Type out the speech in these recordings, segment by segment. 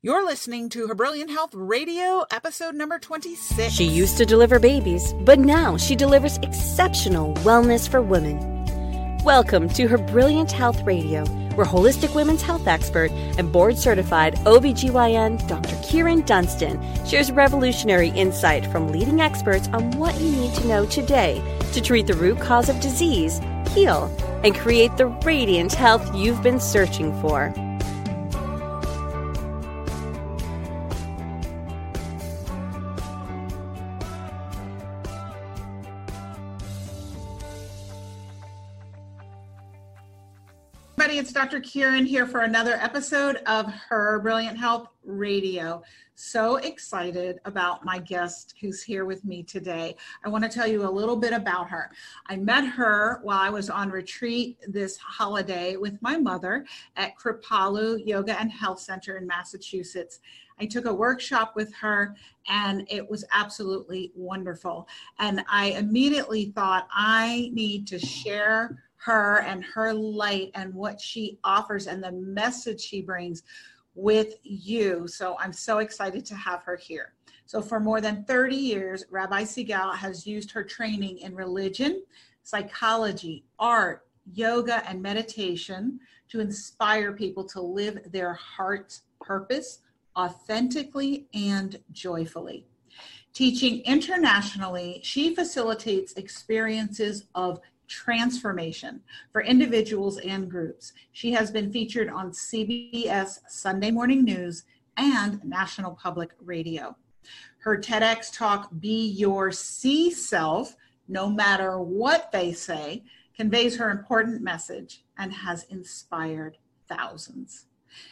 You're listening to Her Brilliant Health Radio, episode number 26. She used to deliver babies, but now she delivers exceptional wellness for women. Welcome to Her Brilliant Health Radio, where holistic women's health expert and board certified OBGYN Dr. Kyrin Dunston shares revolutionary insight from leading experts on what you need to know today to treat the root cause of disease, heal, and create the radiant health you've been searching for. It's Dr. Kyrin here for another episode of Her Brilliant Health Radio. So excited about my guest who's here with me today. I want to tell you a little bit about her. I met her while I was on retreat this holiday with my mother at Kripalu Yoga and Health Center in Massachusetts. I took a workshop with her and it was absolutely wonderful. And I immediately thought I need to share her and her light and what she offers and the message she brings with you. So I'm so excited to have her here. So for more than 30 years, Rabbi Sigal has used her training in religion, psychology, art, yoga, and meditation to inspire people to live their heart's purpose authentically and joyfully. Teaching internationally, she facilitates experiences of transformation for individuals and groups. She has been featured on CBS Sunday Morning News and National Public Radio. Her TEDx talk, Be Your C Self, no matter what they say, conveys her important message and has inspired thousands.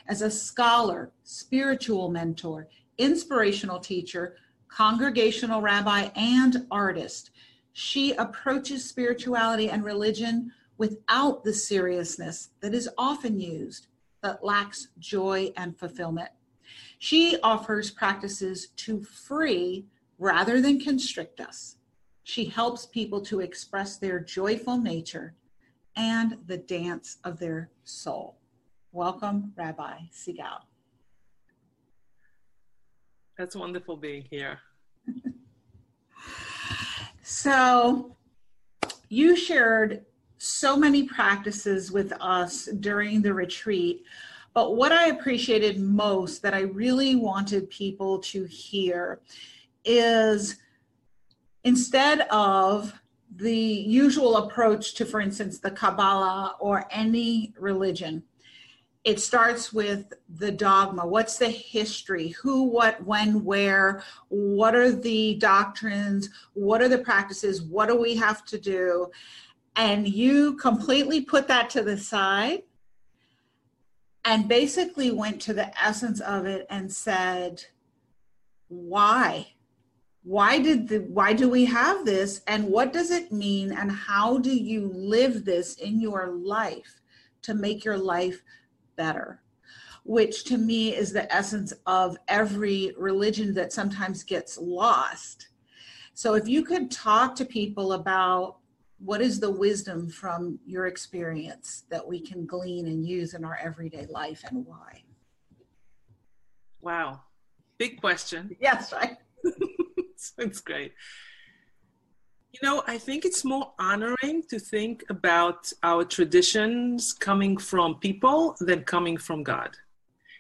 As a scholar, spiritual mentor, inspirational teacher, congregational rabbi, and artist, she approaches spirituality and religion without the seriousness that is often used but lacks joy and fulfillment. She offers practices to free rather than constrict us. She helps people to express their joyful nature and the dance of their soul. Welcome, Rabbi Sigal. That's wonderful being here. So, you shared so many practices with us during the retreat. But what I appreciated most that I really wanted people to hear is instead of the usual approach to, for instance, the Kabbalah or any religion, it starts with the dogma. What's the history? Who what when where? What are the doctrines? What are the practices? What do we have to do? And you completely put that to the side and basically went to the essence of it and said why? Why did the why do we have this? And what does it mean? And how do you live this in your life to make your life better which to me is the essence of every religion that sometimes gets lost. So, if you could talk to people about what is the wisdom from your experience that we can glean and use in our everyday life and why? Wow, big question. Yes, right. it's great. You know, I think it's more honoring to think about our traditions coming from people than coming from God.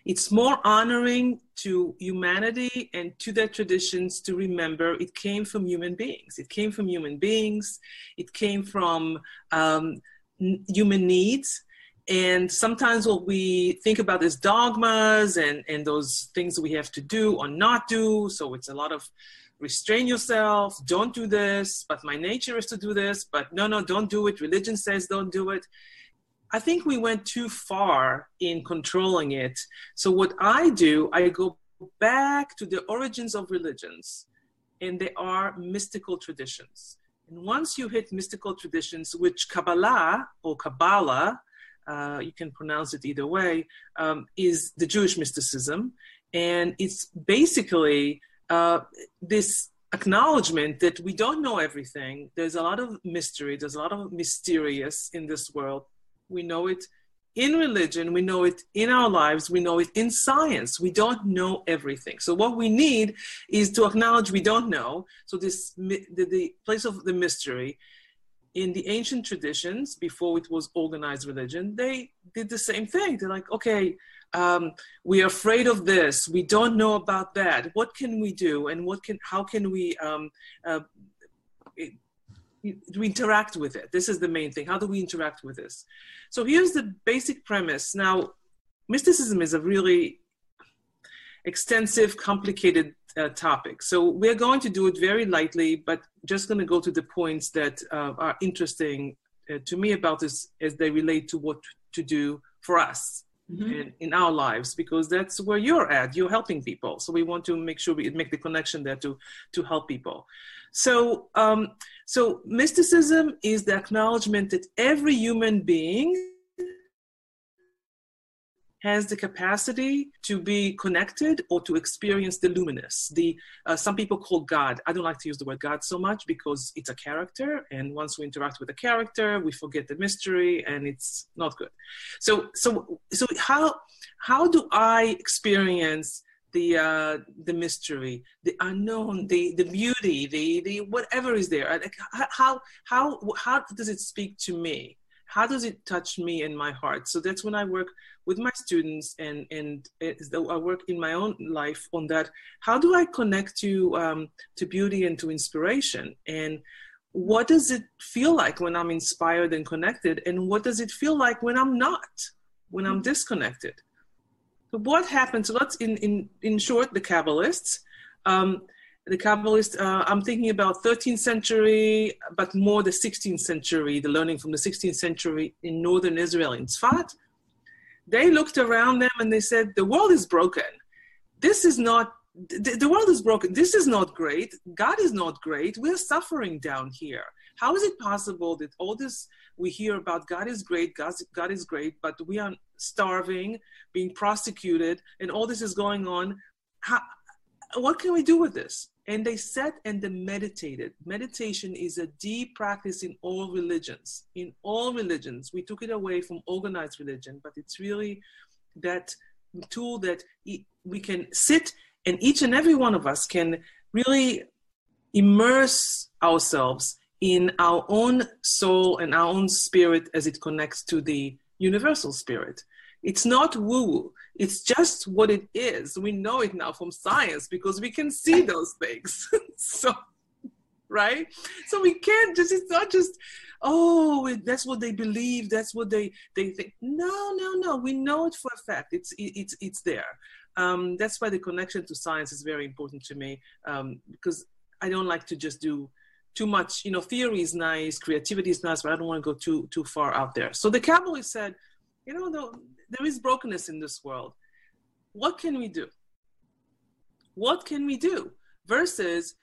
It's more honoring to humanity and to their traditions to remember it came from human beings. It came from human beings. It came from um, human needs. And sometimes what we think about is dogmas and, and those things we have to do or not do. So it's a lot of restrain yourself, don't do this, but my nature is to do this, but no, no, don't do it. Religion says don't do it. I think we went too far in controlling it. So, what I do, I go back to the origins of religions, and they are mystical traditions. And once you hit mystical traditions, which Kabbalah or Kabbalah, uh, you can pronounce it either way, um, is the Jewish mysticism. And it's basically uh, this acknowledgement that we don't know everything. There's a lot of mystery. There's a lot of mysterious in this world. We know it in religion, we know it in our lives, we know it in science. We don't know everything. So what we need is to acknowledge we don't know. So this the, the place of the mystery in the ancient traditions before it was organized religion, they did the same thing. They're like, okay, um, we're afraid of this. We don't know about that. What can we do? And what can how can we um, uh, to interact with it. This is the main thing. How do we interact with this? So here's the basic premise. Now, mysticism is a really extensive, complicated uh, topic. So we're going to do it very lightly, but just going to go to the points that uh, are interesting uh, to me about this as they relate to what to do for us mm-hmm. in, in, our lives, because that's where you're at. You're helping people. So we want to make sure we make the connection there to, to help people. So, um, so mysticism is the acknowledgement that every human being has the capacity to be connected or to experience the luminous. The uh, some people call God. I don't like to use the word God so much because it's a character, and once we interact with a character, we forget the mystery, and it's not good. So, so, so how how do I experience the uh, the mystery, the unknown, the the beauty, the the whatever is there. How how how does it speak to me? How does it touch me in my heart? So that's when I work with my students and and I work in my own life on that. How do I connect to um, to beauty and to inspiration? And what does it feel like when I'm inspired and connected? And what does it feel like when I'm not? When I'm mm-hmm. disconnected? So what happens So let's, in, in, in short, the Kabbalists. Um, the Kabbalists, uh, I'm thinking about 13th century, but more the 16th century, the learning from the 16th century in northern Israel, in Tzfat. They looked around them and they said, the world is broken. This is not, the, the world is broken. This is not great. God is not great. We're suffering down here. How is it possible that all this we hear about God is great, God, God is great, but we are starving, being prosecuted, and all this is going on? How, what can we do with this? And they sat and they meditated. Meditation is a deep practice in all religions. In all religions, we took it away from organized religion, but it's really that tool that we can sit and each and every one of us can really immerse ourselves in our own soul and our own spirit as it connects to the universal spirit. It's not woo woo, it's just what it is. We know it now from science because we can see those things. so, right? So we can't just, it's not just, oh, that's what they believe, that's what they, they think. No, no, no, we know it for a fact, it's, it's, it's there. Um, that's why the connection to science is very important to me um, because I don't like to just do too much, you know, theory is nice, creativity is nice, but I don't want to go too too far out there. So the Kabbalists said, you know, the, there is brokenness in this world. What can we do? What can we do? Versus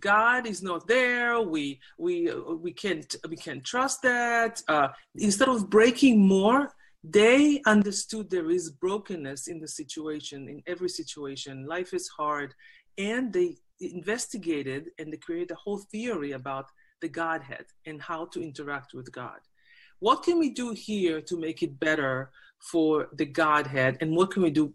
God is not there. We we we can't we can't trust that. Uh, instead of breaking more, they understood there is brokenness in the situation, in every situation. Life is hard, and they investigated and they created a whole theory about the Godhead and how to interact with God. What can we do here to make it better for the Godhead, and what can we do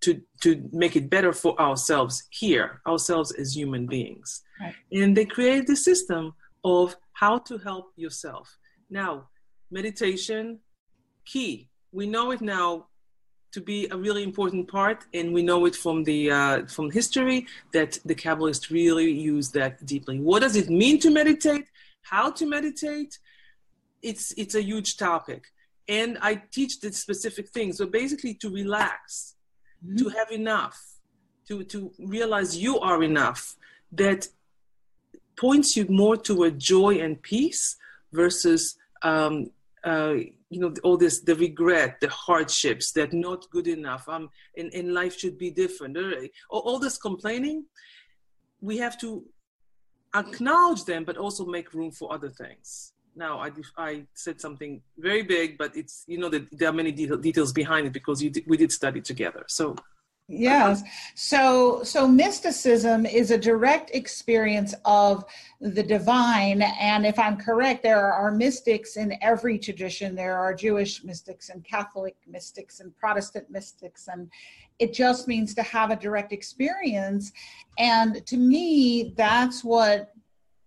to to make it better for ourselves here, ourselves as human beings? Right. And they created the system of how to help yourself. Now, meditation, key. We know it now to be a really important part, and we know it from the uh, from history that the Kabbalists really use that deeply. What does it mean to meditate? How to meditate? It's it's a huge topic, and I teach the specific things. So basically, to relax, mm-hmm. to have enough, to to realize you are enough. That points you more toward joy and peace versus um, uh, you know all this the regret the hardships that not good enough um and, and life should be different all, all this complaining we have to acknowledge them but also make room for other things now i, I said something very big but it's you know that there are many details behind it because we did study together so. Yes. So so mysticism is a direct experience of the divine and if I'm correct there are mystics in every tradition. There are Jewish mystics and Catholic mystics and Protestant mystics and it just means to have a direct experience. And to me that's what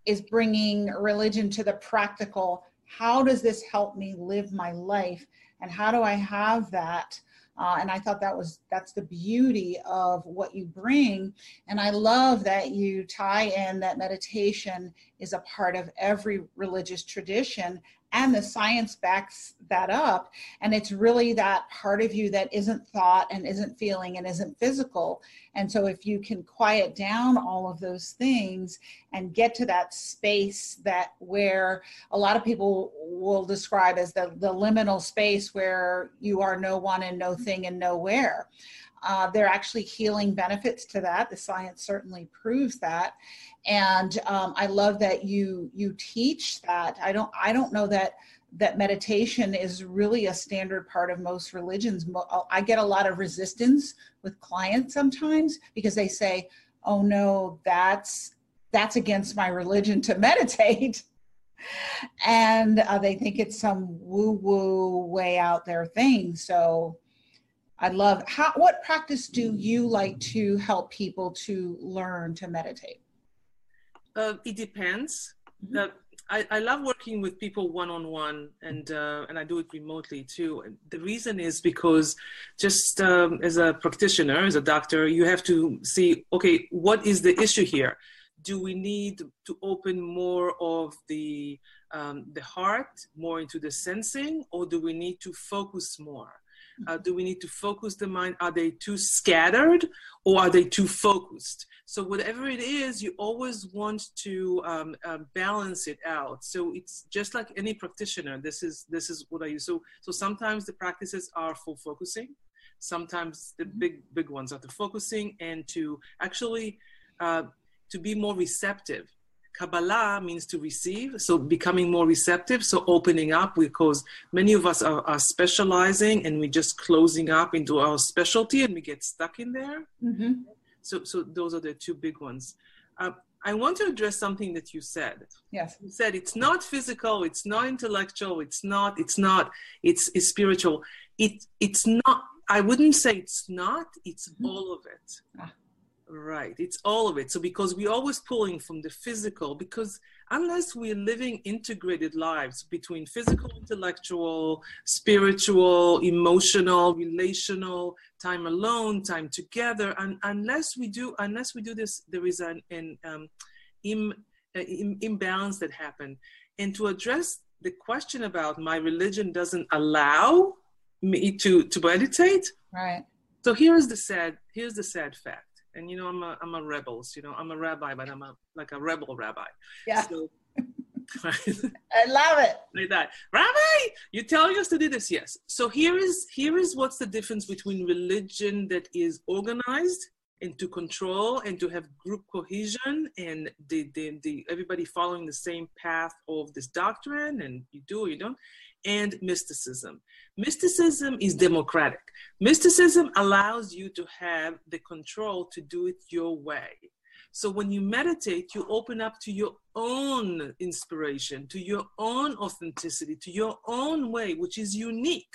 is bringing religion to the practical. How does this help me live my life? And how do I have that? Uh, and I thought that was that's the beauty of what you bring. And I love that you tie in that meditation is a part of every religious tradition and the science backs that up. And it's really that part of you that isn't thought and isn't feeling and isn't physical. And so if you can quiet down all of those things and get to that space that where a lot of people will describe as the, the liminal space where you are no one and no thing and nowhere uh, there are actually healing benefits to that. The science certainly proves that, and um, I love that you you teach that. I don't I don't know that that meditation is really a standard part of most religions. I get a lot of resistance with clients sometimes because they say, "Oh no, that's that's against my religion to meditate." and uh, they think it's some woo woo way out there thing. So I love how what practice do you like to help people to learn to meditate? Uh, it depends. Mm-hmm. Uh, I, I, love working with people one on one, and uh, and I do it remotely too. And the reason is because just um, as a practitioner, as a doctor, you have to see okay, what is the issue here? Do we need to open more of the um, the heart, more into the sensing, or do we need to focus more? Uh, do we need to focus the mind? Are they too scattered or are they too focused? So whatever it is, you always want to um, uh, balance it out. So it's just like any practitioner. This is this is what I use. So so sometimes the practices are for focusing. Sometimes the big big ones are to focusing and to actually uh, to be more receptive Kabbalah means to receive, so becoming more receptive, so opening up because many of us are, are specializing and we're just closing up into our specialty and we get stuck in there. Mm-hmm. So, so those are the two big ones. Uh, I want to address something that you said. Yes. You said it's not physical, it's not intellectual, it's not, it's not, it's, it's spiritual. It, it's not, I wouldn't say it's not, it's mm-hmm. all of it. Ah. Right, it's all of it. So, because we're always pulling from the physical, because unless we're living integrated lives between physical, intellectual, spiritual, emotional, relational, time alone, time together, and unless we do, unless we do this, there is an, an um, Im, uh, Im, imbalance that happen. And to address the question about my religion doesn't allow me to to meditate. Right. So here's the sad here's the sad fact and you know i'm a i'm a rebel you know i'm a rabbi but i'm a like a rebel rabbi. Yeah. So, i love it. Like that. Rabbi you're telling us to do this yes. So here is here is what's the difference between religion that is organized and to control and to have group cohesion and the, the, the everybody following the same path of this doctrine and you do or you don't and mysticism. Mysticism is democratic. Mysticism allows you to have the control to do it your way. So when you meditate, you open up to your own inspiration, to your own authenticity, to your own way, which is unique.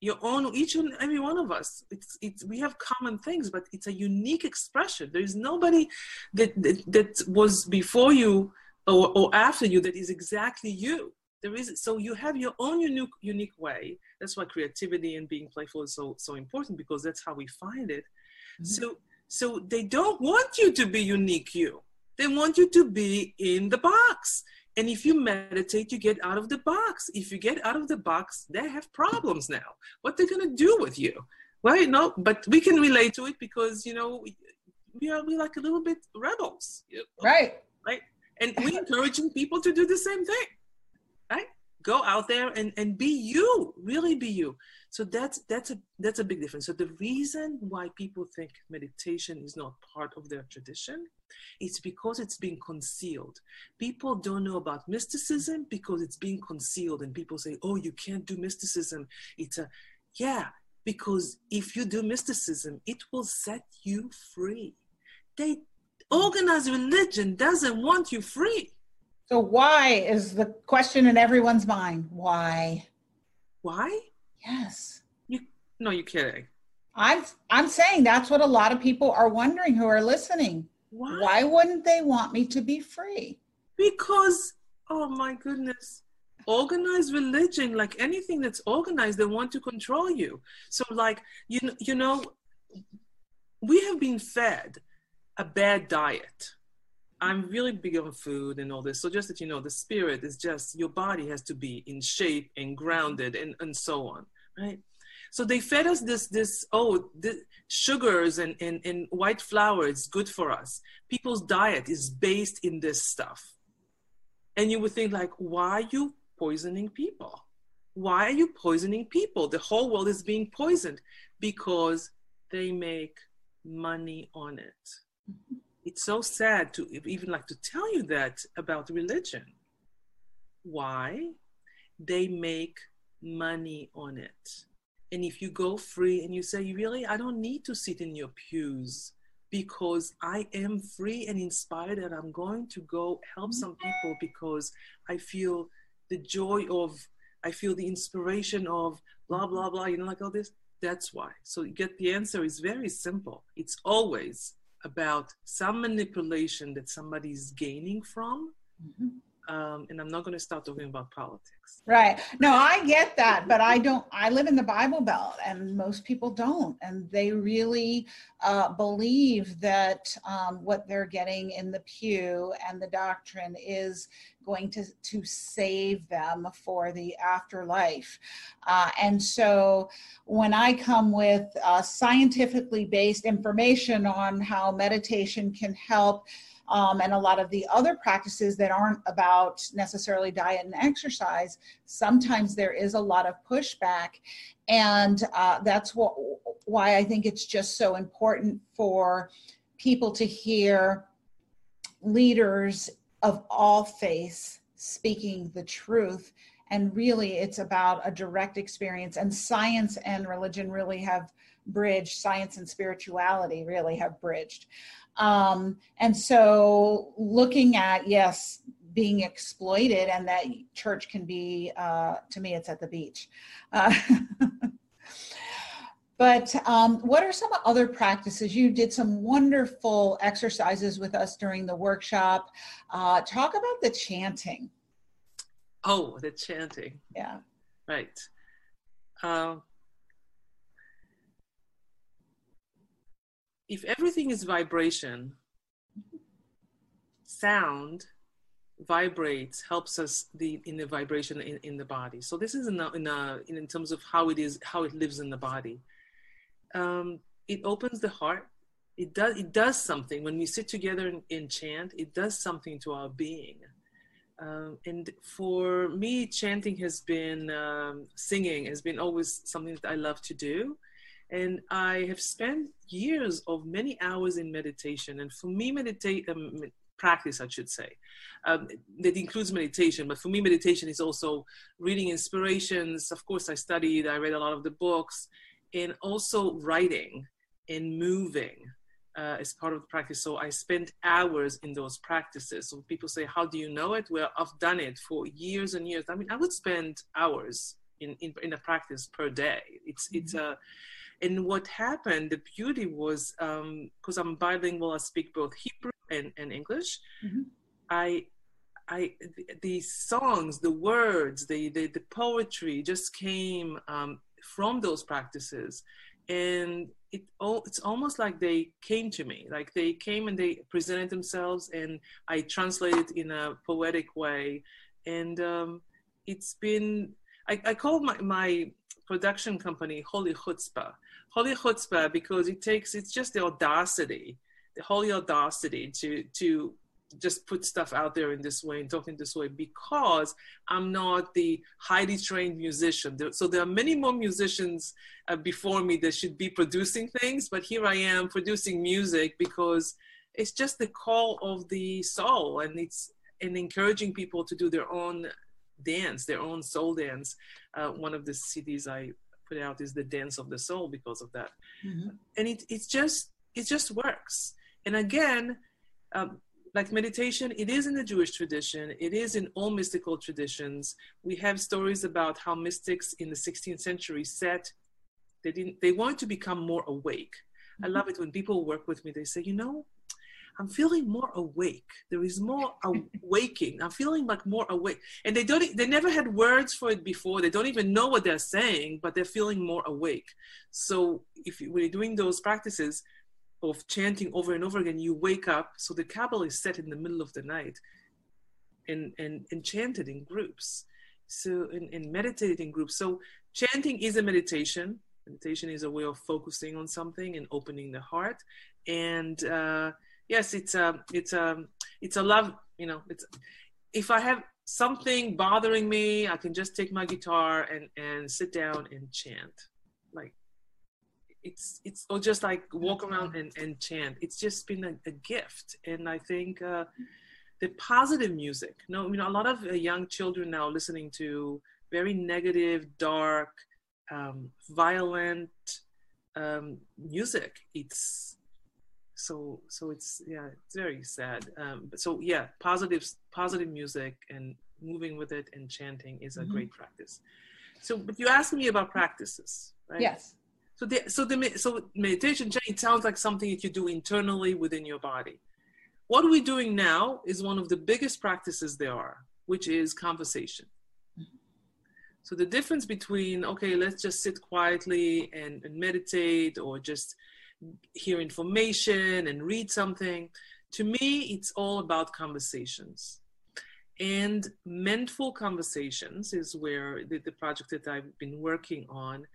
Your own, each and every one of us. It's, it's, we have common things, but it's a unique expression. There is nobody that, that, that was before you or, or after you that is exactly you there is so you have your own unique unique way. That's why creativity and being playful is so so important because that's how we find it. Mm-hmm. so so they don't want you to be unique you. They want you to be in the box. And if you meditate you get out of the box. If you get out of the box they have problems now. What they're going to do with you? Well you know but we can relate to it because you know we are we like a little bit rebels. Right. Right? And we encouraging people to do the same thing right? Go out there and and be you really be you. So that's that's a that's a big difference. So the reason why people think meditation is not part of their tradition it's because it's being concealed. People don't know about mysticism because it's being concealed and people say oh you can't do mysticism. It's a yeah because if you do mysticism, it will set you free. They organized religion doesn't want you free. So why is the question in everyone's mind? Why? Why? Yes. You no, you're kidding. I'm I'm saying that's what a lot of people are wondering who are listening. Why? Why wouldn't they want me to be free? Because oh my goodness. Organized religion, like anything that's organized, they want to control you. So like you you know, we have been fed a bad diet. I'm really big on food and all this. So just that you know, the spirit is just your body has to be in shape and grounded and, and so on, right? So they fed us this this oh the sugars and, and, and white flour is good for us. People's diet is based in this stuff. And you would think like, why are you poisoning people? Why are you poisoning people? The whole world is being poisoned because they make money on it. It's so sad to even like to tell you that about religion. Why? They make money on it. And if you go free and you say, really, I don't need to sit in your pews because I am free and inspired and I'm going to go help some people because I feel the joy of, I feel the inspiration of blah, blah, blah, you know, like all this. That's why. So you get the answer is very simple. It's always about some manipulation that somebody's gaining from. Mm-hmm. Um, and I'm not going to start talking about politics. Right. No, I get that, but I don't. I live in the Bible Belt, and most people don't, and they really uh, believe that um, what they're getting in the pew and the doctrine is going to to save them for the afterlife. Uh, and so, when I come with uh, scientifically based information on how meditation can help um, and a lot of the other practices that aren't about necessarily diet and exercise, sometimes there is a lot of pushback. And uh, that's what, why I think it's just so important for people to hear leaders of all faiths speaking the truth. And really it's about a direct experience. And science and religion really have bridged science and spirituality really have bridged um, and so looking at, yes, being exploited and that church can be, uh, to me, it's at the beach. Uh, but um, what are some other practices? You did some wonderful exercises with us during the workshop. Uh, talk about the chanting. Oh, the chanting. Yeah. Right. Uh, if everything is vibration, sound vibrates helps us the in the vibration in, in the body. So this is in, a, in, a, in terms of how it is how it lives in the body. Um, it opens the heart. It does it does something. When we sit together and, in chant it does something to our being. Um, and for me chanting has been um, singing has been always something that i love to do and I have spent years of many hours in meditation. And for me, meditate um, practice, I should say, um, that includes meditation. But for me, meditation is also reading inspirations. Of course, I studied, I read a lot of the books, and also writing and moving. Uh, as part of the practice. So I spent hours in those practices. So people say, How do you know it? Well, I've done it for years and years. I mean, I would spend hours in, in, in a practice per day. It's, mm-hmm. it's a, and what happened, the beauty was because um, I'm bilingual, I speak both Hebrew and, and English. Mm-hmm. I, I, the songs, the words, the, the, the poetry just came um, from those practices. And it oh, it's almost like they came to me, like they came and they presented themselves, and I translated in a poetic way. And um, it's been, I, I call my, my production company Holy Chutzpah holy chutzpah because it takes it's just the audacity the holy audacity to to just put stuff out there in this way and talking this way because I'm not the highly trained musician. So there are many more musicians uh, before me that should be producing things, but here I am producing music because it's just the call of the soul and it's and encouraging people to do their own dance, their own soul dance. Uh, one of the CDs I put out is the dance of the soul because of that. Mm-hmm. And it it's just it just works. And again, um, like meditation, it is in the Jewish tradition. It is in all mystical traditions. We have stories about how mystics in the 16th century said they didn't they wanted to become more awake. I love it when people work with me. They say, you know, I'm feeling more awake. There is more awaking. I'm feeling like more awake. And they don't they never had words for it before. They don't even know what they're saying, but they're feeling more awake. So if you, when you're doing those practices of chanting over and over again, you wake up. So the Kabbalah is set in the middle of the night and and, and chanted in groups. So and, and meditated in groups. So chanting is a meditation. Meditation is a way of focusing on something and opening the heart. And uh, yes, it's a it's a it's a love. You know, it's if I have something bothering me, I can just take my guitar and and sit down and chant. Like it's it's or just like walk around and, and chant. It's just been a, a gift, and I think uh, the positive music. No, you know, a lot of uh, young children now listening to very negative, dark, um, violent um, music. It's so so it's yeah it's very sad. Um, but so yeah positive positive music and moving with it and chanting is a mm-hmm. great practice. So but you asked me about practices right? Yes. So the so the so meditation it sounds like something that you do internally within your body. What we're doing now is one of the biggest practices there are which is conversation. Mm-hmm. so the difference between okay let's just sit quietly and, and meditate or just hear information and read something. To me, it's all about conversations. And Mendful Conversations is where the, the project that I've been working on.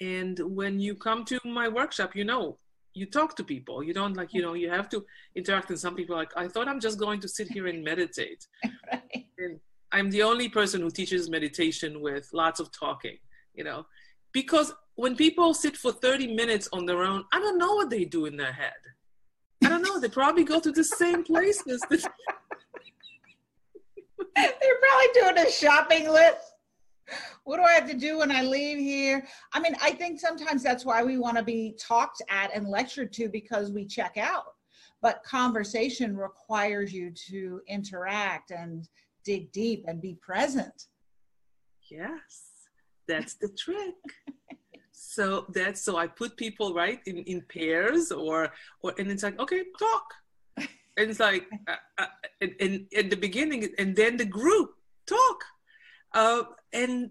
And when you come to my workshop, you know, you talk to people. You don't like, you know, you have to interact. And some people like, I thought I'm just going to sit here and meditate. right. And I'm the only person who teaches meditation with lots of talking, you know, because when people sit for 30 minutes on their own, I don't know what they do in their head. I don't know. They probably go to the same places. They're probably doing a shopping list. What do I have to do when I leave here? I mean, I think sometimes that's why we want to be talked at and lectured to because we check out. But conversation requires you to interact and dig deep and be present. Yes, that's the trick. So that's so i put people right in, in pairs or or and it's like okay talk. And it's like uh, uh, and, and at the beginning and then the group talk. Uh, and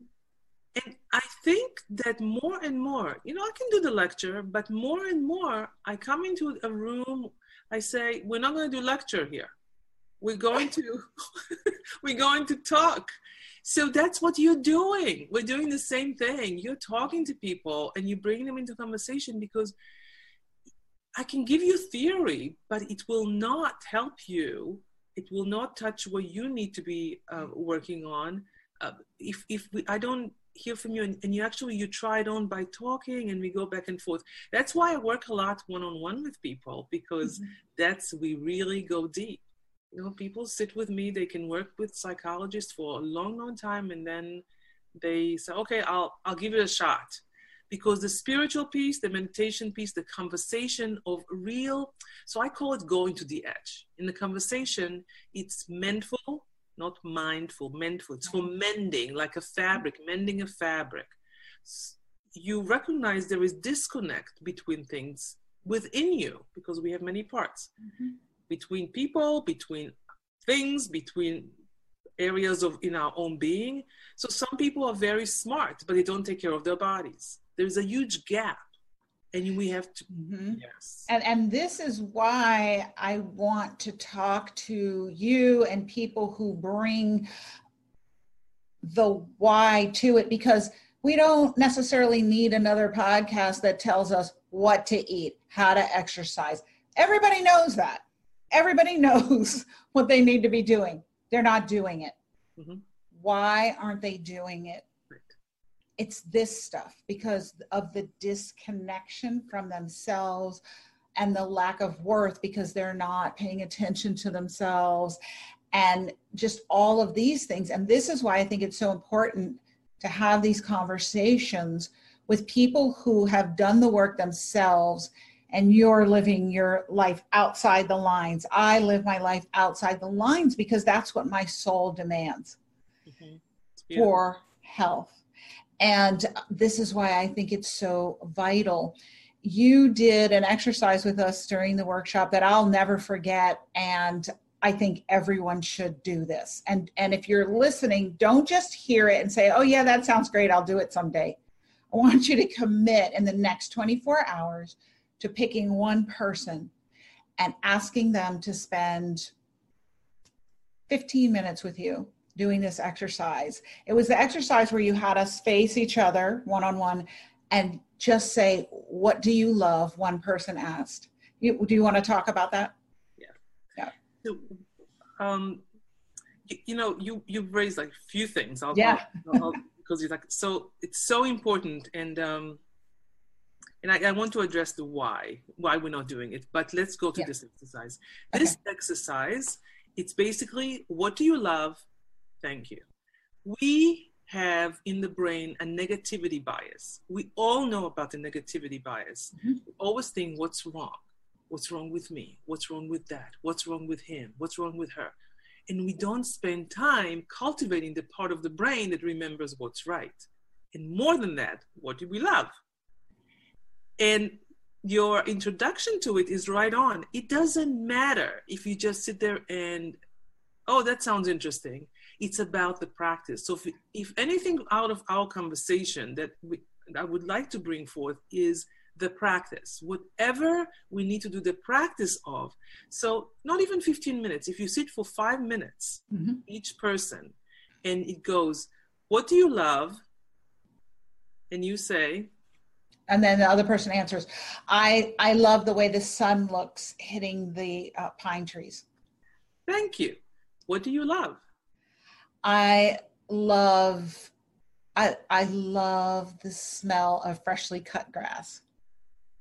and i think that more and more you know i can do the lecture but more and more i come into a room i say we're not going to do lecture here. We're going to we're going to talk so that's what you're doing. We're doing the same thing. You're talking to people and you bring them into conversation because I can give you theory, but it will not help you. It will not touch what you need to be uh, working on. Uh, if if we, I don't hear from you and, and, you actually you try it on by talking and we go back and forth that's why i work a lot one-on-one with people because mm-hmm. that's we really go deep you know people sit with me they can work with psychologists for a long long time and then they say okay i'll i'll give it a shot. Because the spiritual piece the meditation piece the conversation of real so i call it going to the edge. In the conversation it's mendful not mindful mendful it's for mending like a fabric mending a fabric. You recognize there is disconnect between things within you because we have many parts. Mm-hmm between people, between things, between areas of in our own being. So some people are very smart, but they don't take care of their bodies. There's a huge gap. And we have to mm-hmm. yes. And and this is why I want to talk to you and people who bring the why to it because we don't necessarily need another podcast that tells us what to eat, how to exercise. Everybody knows that everybody knows what they need to be doing. They're not doing it. Mm-hmm. Why aren't they doing it? It's this stuff because of the disconnection from themselves and the lack of worth because they're not paying attention to themselves and just all of these things. And this is why I think it's so important to have these conversations with people who have done the work themselves and you're living your life outside the lines. I live my life outside the lines because that's what my soul demands mm-hmm. for health. And this is why I think it's so vital. You did an exercise with us during the workshop that I'll never forget. And I think everyone should do this. And and if you're listening, don't just hear it and say, "Oh yeah, that sounds great. I'll do it someday." I want you to commit in the next 24 hours to picking one person and asking them to spend 15 minutes with you doing this exercise. It was the exercise where you had us face each other one on one and just say, What do you love? One person asked. You, do you want to talk about that? Yeah. Yeah. So, um, you, you, know, you you've raised like a few things. I'll, yeah. I'll, I'll, because it's like so. It's so important, and um, and I, I, want to address the why why we're not doing it but let's go to yeah. this exercise. Okay. this exercise it's basically what do you love? Thank you. We have in the brain a negativity bias. We all know about the negativity bias. Mm-hmm. we always think what's wrong? What's wrong with me? What's wrong with that? What's wrong with him? What's wrong with her? And we don't spend time cultivating the part of the brain that remembers what's right. And more than that what do we love and your introduction to it is right on. It doesn't matter if you just sit there and, oh, that sounds interesting. It's about the practice. So, if, if anything out of our conversation that we, I would like to bring forth is the practice, whatever we need to do the practice of. So, not even 15 minutes, if you sit for five minutes, mm-hmm. each person, and it goes, What do you love? And you say, and then the other person answers i i love the way the sun looks hitting the uh, pine trees. Thank you. What do you love? I love i i love the smell of freshly cut grass.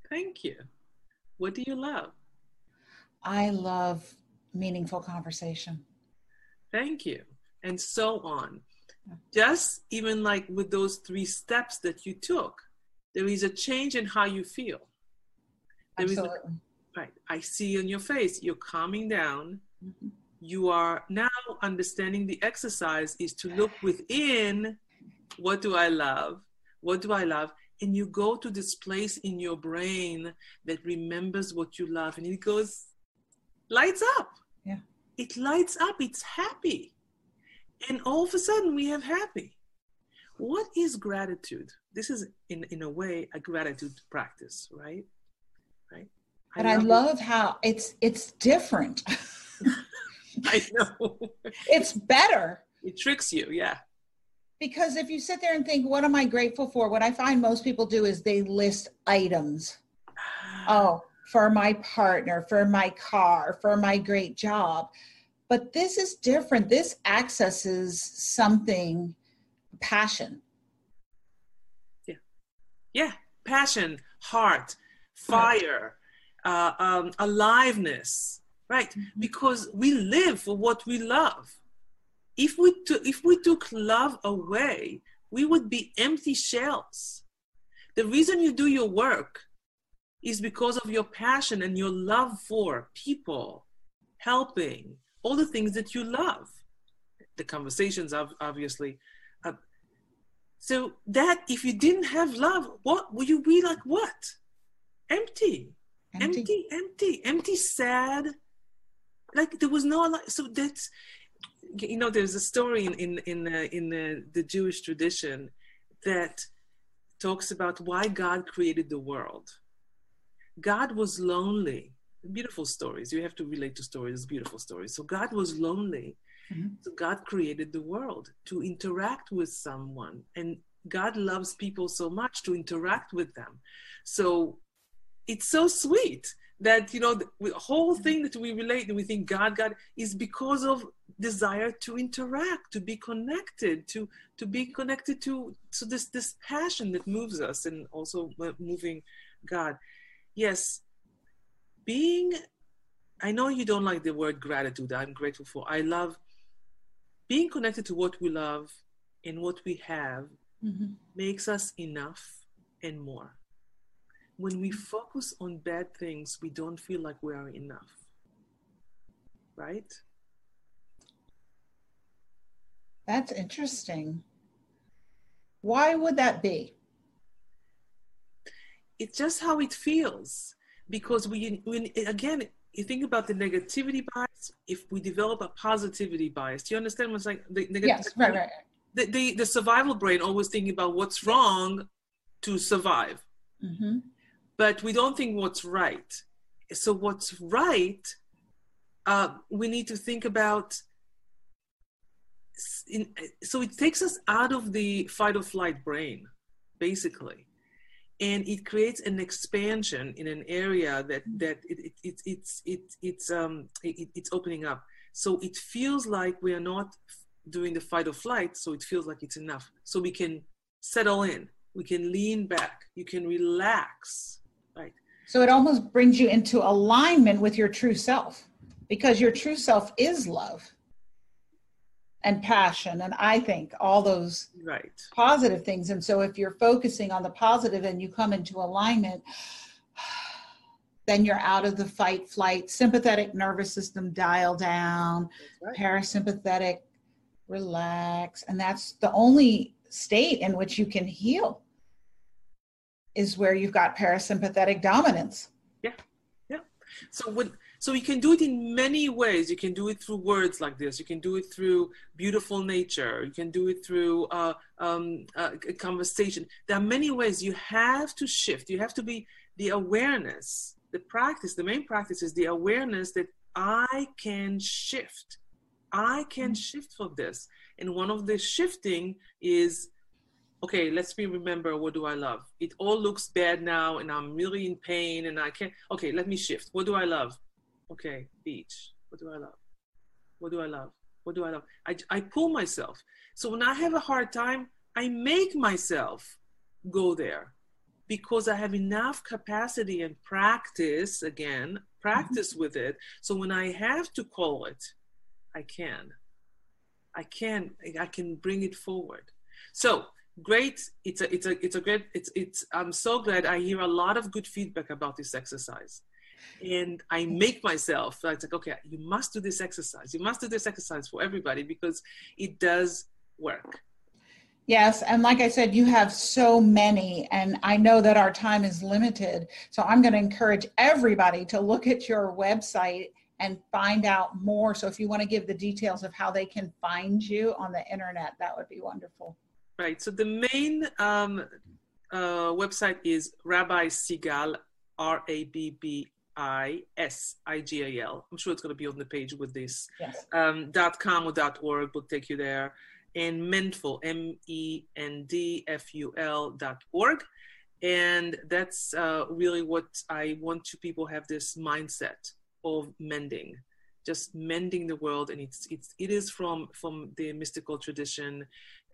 Thank you. What do you love? I love meaningful conversation. Thank you. And so on. Just even like with those three steps that you took there is a change in how you feel. There Absolutely. A, right. I see in your face, you're calming down. Mm-hmm. You are now understanding the exercise is to look within what do I love? What do I love? And you go to this place in your brain that remembers what you love and it goes, lights up. Yeah. It lights up. It's happy. And all of a sudden we have happy. What is gratitude? This is in, in a way a gratitude practice, right? Right. But I, love, I love how it's it's different. I know. it's better. It tricks you, yeah. Because if you sit there and think, what am I grateful for? What I find most people do is they list items. Ah. oh, for my partner, for my car, for my great job. But this is different. This accesses something passion. Yeah. Yeah. Passion, heart, fire, uh, um, aliveness, right? Mm-hmm. Because we live for what we love. If we, t- if we took love away, we would be empty shells. The reason you do your work is because of your passion and your love for people, helping, all the things that you love. The conversations, obviously, so that if you didn't have love, what would you be like? What? Empty, empty, empty, empty, empty sad. Like there was no. So that's you know. There's a story in in in uh, in the, the Jewish tradition that talks about why God created the world. God was lonely. Beautiful stories. You have to relate to stories. Beautiful stories. So God was lonely Mm-hmm. So God created the world to interact with someone, and God loves people so much to interact with them. So it's so sweet that you know the whole mm-hmm. thing that we relate and we think God, God is because of desire to interact, to be connected, to to be connected to so this this passion that moves us and also moving God. Yes, being I know you don't like the word gratitude. I'm grateful for. I love being connected to what we love and what we have mm-hmm. makes us enough and more. When we focus on bad things, we don't feel like we are enough. Right? That's interesting. Why would that be? It's just how it feels. Because we, when, again, you think about the negativity bias, if we develop a positivity bias, do you understand what's like the negative? Yes, right, right. The, the, the survival brain always thinking about what's wrong to survive. Mm-hmm. But we don't think what's right. So, what's right, uh, we need to think about. In, so, it takes us out of the fight or flight brain, basically and it creates an expansion in an area that that it, it, it it's it, it's um it, it's opening up. So it feels like we are not doing the fight or flight so it feels like it's enough. So we can settle in. We can lean back. You can relax right? So it almost brings you into alignment with your true self because your true self is love and passion and i think all those right. positive things. And so if you're focusing on the positive and you come into alignment then you're out of the fight flight sympathetic nervous system dial down right. parasympathetic relax. And that's the only state in which you can heal is where you've got parasympathetic dominance. Yeah yeah. So when so you can do it in many ways. You can do it through words like this. You can do it through beautiful nature. You can do it through uh, um, uh, conversation. There are many ways. You have to shift. You have to be the awareness. The practice, the main practice is the awareness that I can shift. I can mm-hmm. shift for this. And one of the shifting is okay, let's me remember what do I love? It all looks bad now and I'm really in pain and I can't. Okay, let me shift. What do I love? Okay, beach. What do I love? What do I love? What do I love? I, I pull myself. So when I have a hard time, I make myself go there because I have enough capacity and practice again, practice mm-hmm. with it. So when I have to call it, I can. I can I can bring it forward. So great. It's a it's a it's a great it's it's I'm so glad I hear a lot of good feedback about this exercise and I make myself like, like, okay, you must do this exercise. You must do this exercise for everybody because it does work. Yes, and like I said, you have so many, and I know that our time is limited. So I'm going to encourage everybody to look at your website and find out more. So if you want to give the details of how they can find you on the internet, that would be wonderful. Right. So the main um, uh, website is Rabbi Sigal, R A B B I S I G A L. I'm sure it's going to be on the page with this. Yes. Um, com or dot org will take you there. And Mendful, M E N D F U L dot org. And that's uh, really what I want to people have this mindset of mending, just mending the world. And it's, it's, it is from, from the mystical tradition,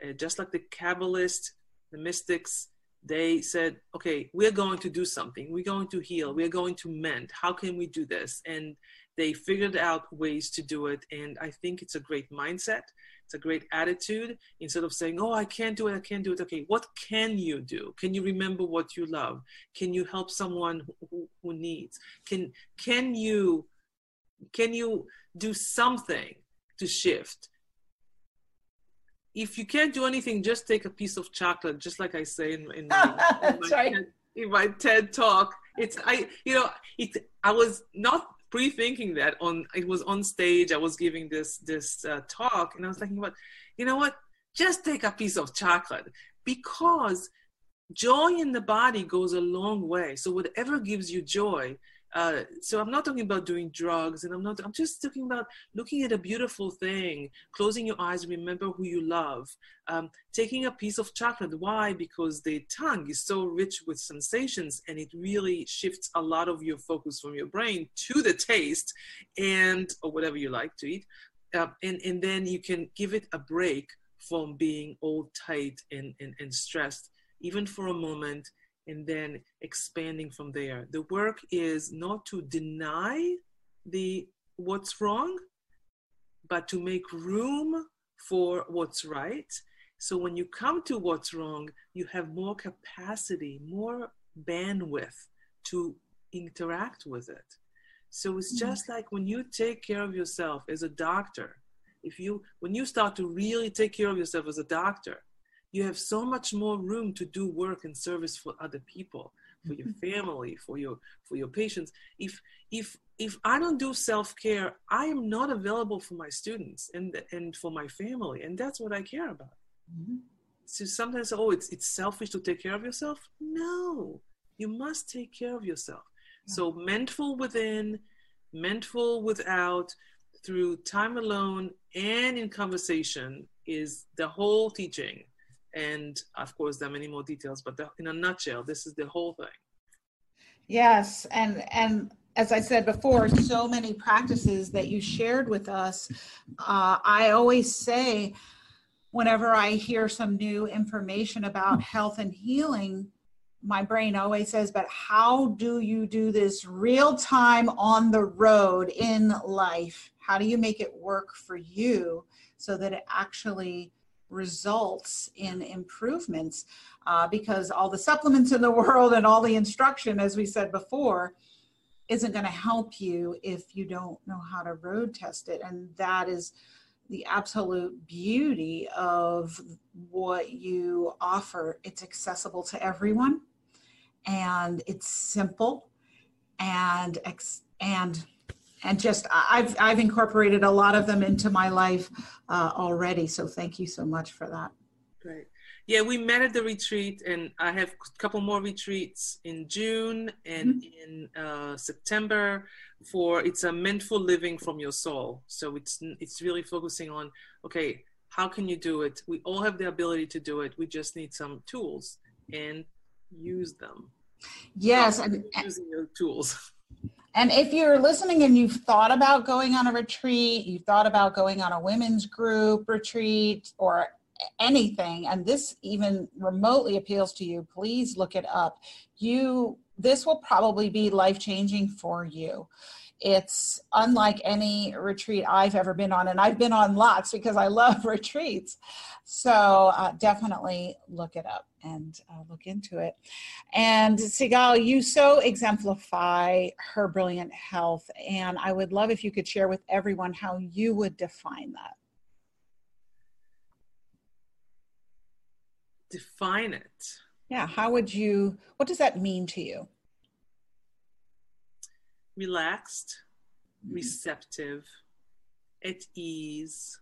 uh, just like the Kabbalist, the mystics, they said, okay, we're going to do something. We're going to heal. We're going to mend. How can we do this? And they figured out ways to do it. And I think it's a great mindset. It's a great attitude. Instead of saying, oh, I can't do it, I can't do it. Okay, what can you do? Can you remember what you love? Can you help someone who, who needs? Can, can you, can you do something to shift? If you can't do anything, just take a piece of chocolate, just like I say in, in my, in my, right. TED, in my TED talk. It's I, you know, it. I was not pre-thinking that on. It was on stage. I was giving this this uh, talk, and I was thinking, what, you know what? Just take a piece of chocolate because joy in the body goes a long way. So whatever gives you joy, uh, so I'm not talking about doing drugs, and I'm not. I'm just talking about looking at a beautiful thing, closing your eyes, remember who you love, um, taking a piece of chocolate. Why? Because the tongue is so rich with sensations, and it really shifts a lot of your focus from your brain to the taste, and or whatever you like to eat, uh, and and then you can give it a break from being all tight and, and, and stressed, even for a moment and then expanding from there. The work is not to deny the what's wrong, but to make room for what's right So when you come to what's wrong, you have more capacity, more bandwidth to interact with it. So it's mm-hmm. just like when you take care of yourself as a doctor, if you when you start to really take care of yourself as a doctor, you have so much more room to do work and service for other people, for your mm-hmm. family, for your for your patients. If if if I don't do self-care, I am not available for my students and and for my family, and that's what I care about. Mm-hmm. So sometimes, oh, it's it's selfish to take care of yourself. No, you must take care of yourself. Yeah. So mindful within, mindful without, through time alone and in conversation is the whole teaching. And of course, there are many more details, but in a nutshell, this is the whole thing. Yes, and and as I said before, so many practices that you shared with us. Uh, I always say whenever I hear some new information about health and healing, my brain always says, but how do you do this real time on the road in life? How do you make it work for you so that it actually results in improvements? Uh, because all the supplements in the world and all the instruction, as we said before, isn't going to help you if you don't know how to road test it. And that is the absolute beauty of what you offer. It's accessible to everyone and it's simple and and and just I've I've incorporated a lot of them into my life uh, already. So thank you so much for that. Great. Yeah, we met at the retreat, and I have a couple more retreats in June and mm-hmm. in uh, September for it's a mindful living from your soul. So it's it's really focusing on okay, how can you do it? We all have the ability to do it. We just need some tools and use them. Yes, and using your tools. And if you're listening and you've thought about going on a retreat, you've thought about going on a women's group retreat or anything and this even remotely appeals to you please look it up. You this will probably be life changing for you it's unlike any retreat I've ever been on, and I've been on lots because I love retreats. So uh, definitely look it up and uh, look into it. And Sigal, you so exemplify her brilliant health, and I would love if you could share with everyone how you would define that. define it. Yeah, how would you, what does that mean to you? Relaxed, receptive, at ease.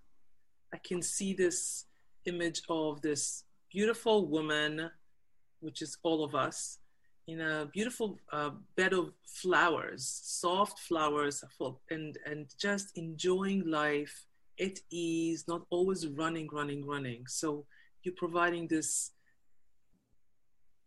I can see this image of this beautiful woman, which is all of us, in a beautiful uh, bed of flowers, soft flowers, and, and just enjoying life at ease, not always running, running, running. So you're providing this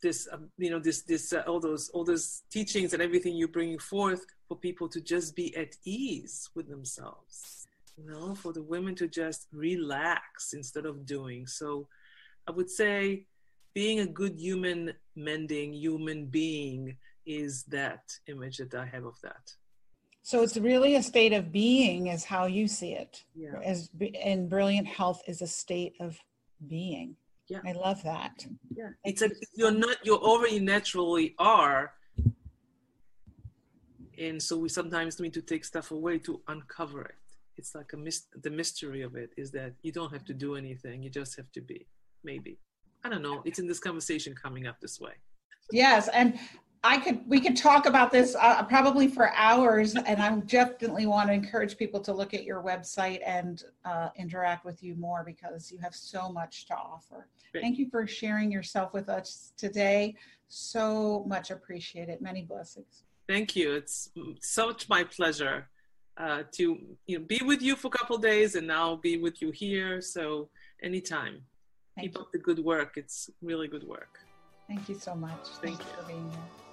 this um, you know this this uh, all those all those teachings and everything you're bringing forth for people to just be at ease with themselves you know for the women to just relax instead of doing so i would say being a good human mending human being is that image that i have of that so it's really a state of being is how you see it yeah. as and brilliant health is a state of being. Yeah. I love that. Yeah. It's a you're not you already naturally are. And so we sometimes need to take stuff away to uncover it. It's like a mis- the mystery of it is that you don't have to do anything, you just have to be. Maybe. I don't know. It's in this conversation coming up this way. Yes, and I could we could talk about this uh, probably for hours, and I definitely want to encourage people to look at your website and uh, interact with you more because you have so much to offer. Great. Thank you for sharing yourself with us today. So much appreciated. Many blessings. Thank you. It's such my pleasure uh, to you know be with you for a couple days, and now be with you here. So anytime. Thank Keep you. up the good work. It's really good work. Thank you so much. Thank, Thank you for being here.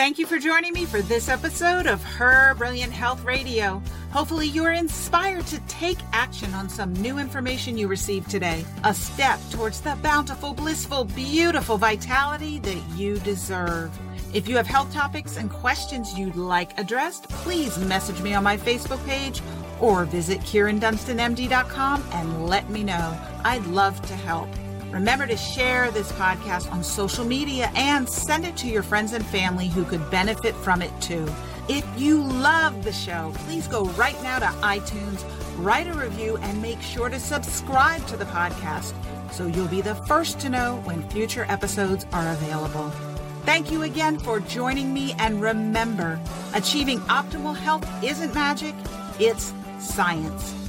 Thank you for joining me for this episode of Her Brilliant Health Radio. Hopefully, you're inspired to take action on some new information you received today, a step towards the bountiful, blissful, beautiful vitality that you deserve. If you have health topics and questions you'd like addressed, please message me on my Facebook page or visit KyrinDunstonMD.com and let me know. I'd love to help. Remember to share this podcast on social media and send it to your friends and family who could benefit from it too. If you love the show, please go right now to iTunes, write a review, and make sure to subscribe to the podcast so you'll be the first to know when future episodes are available. Thank you again for joining me, and remember, achieving optimal health isn't magic, it's science.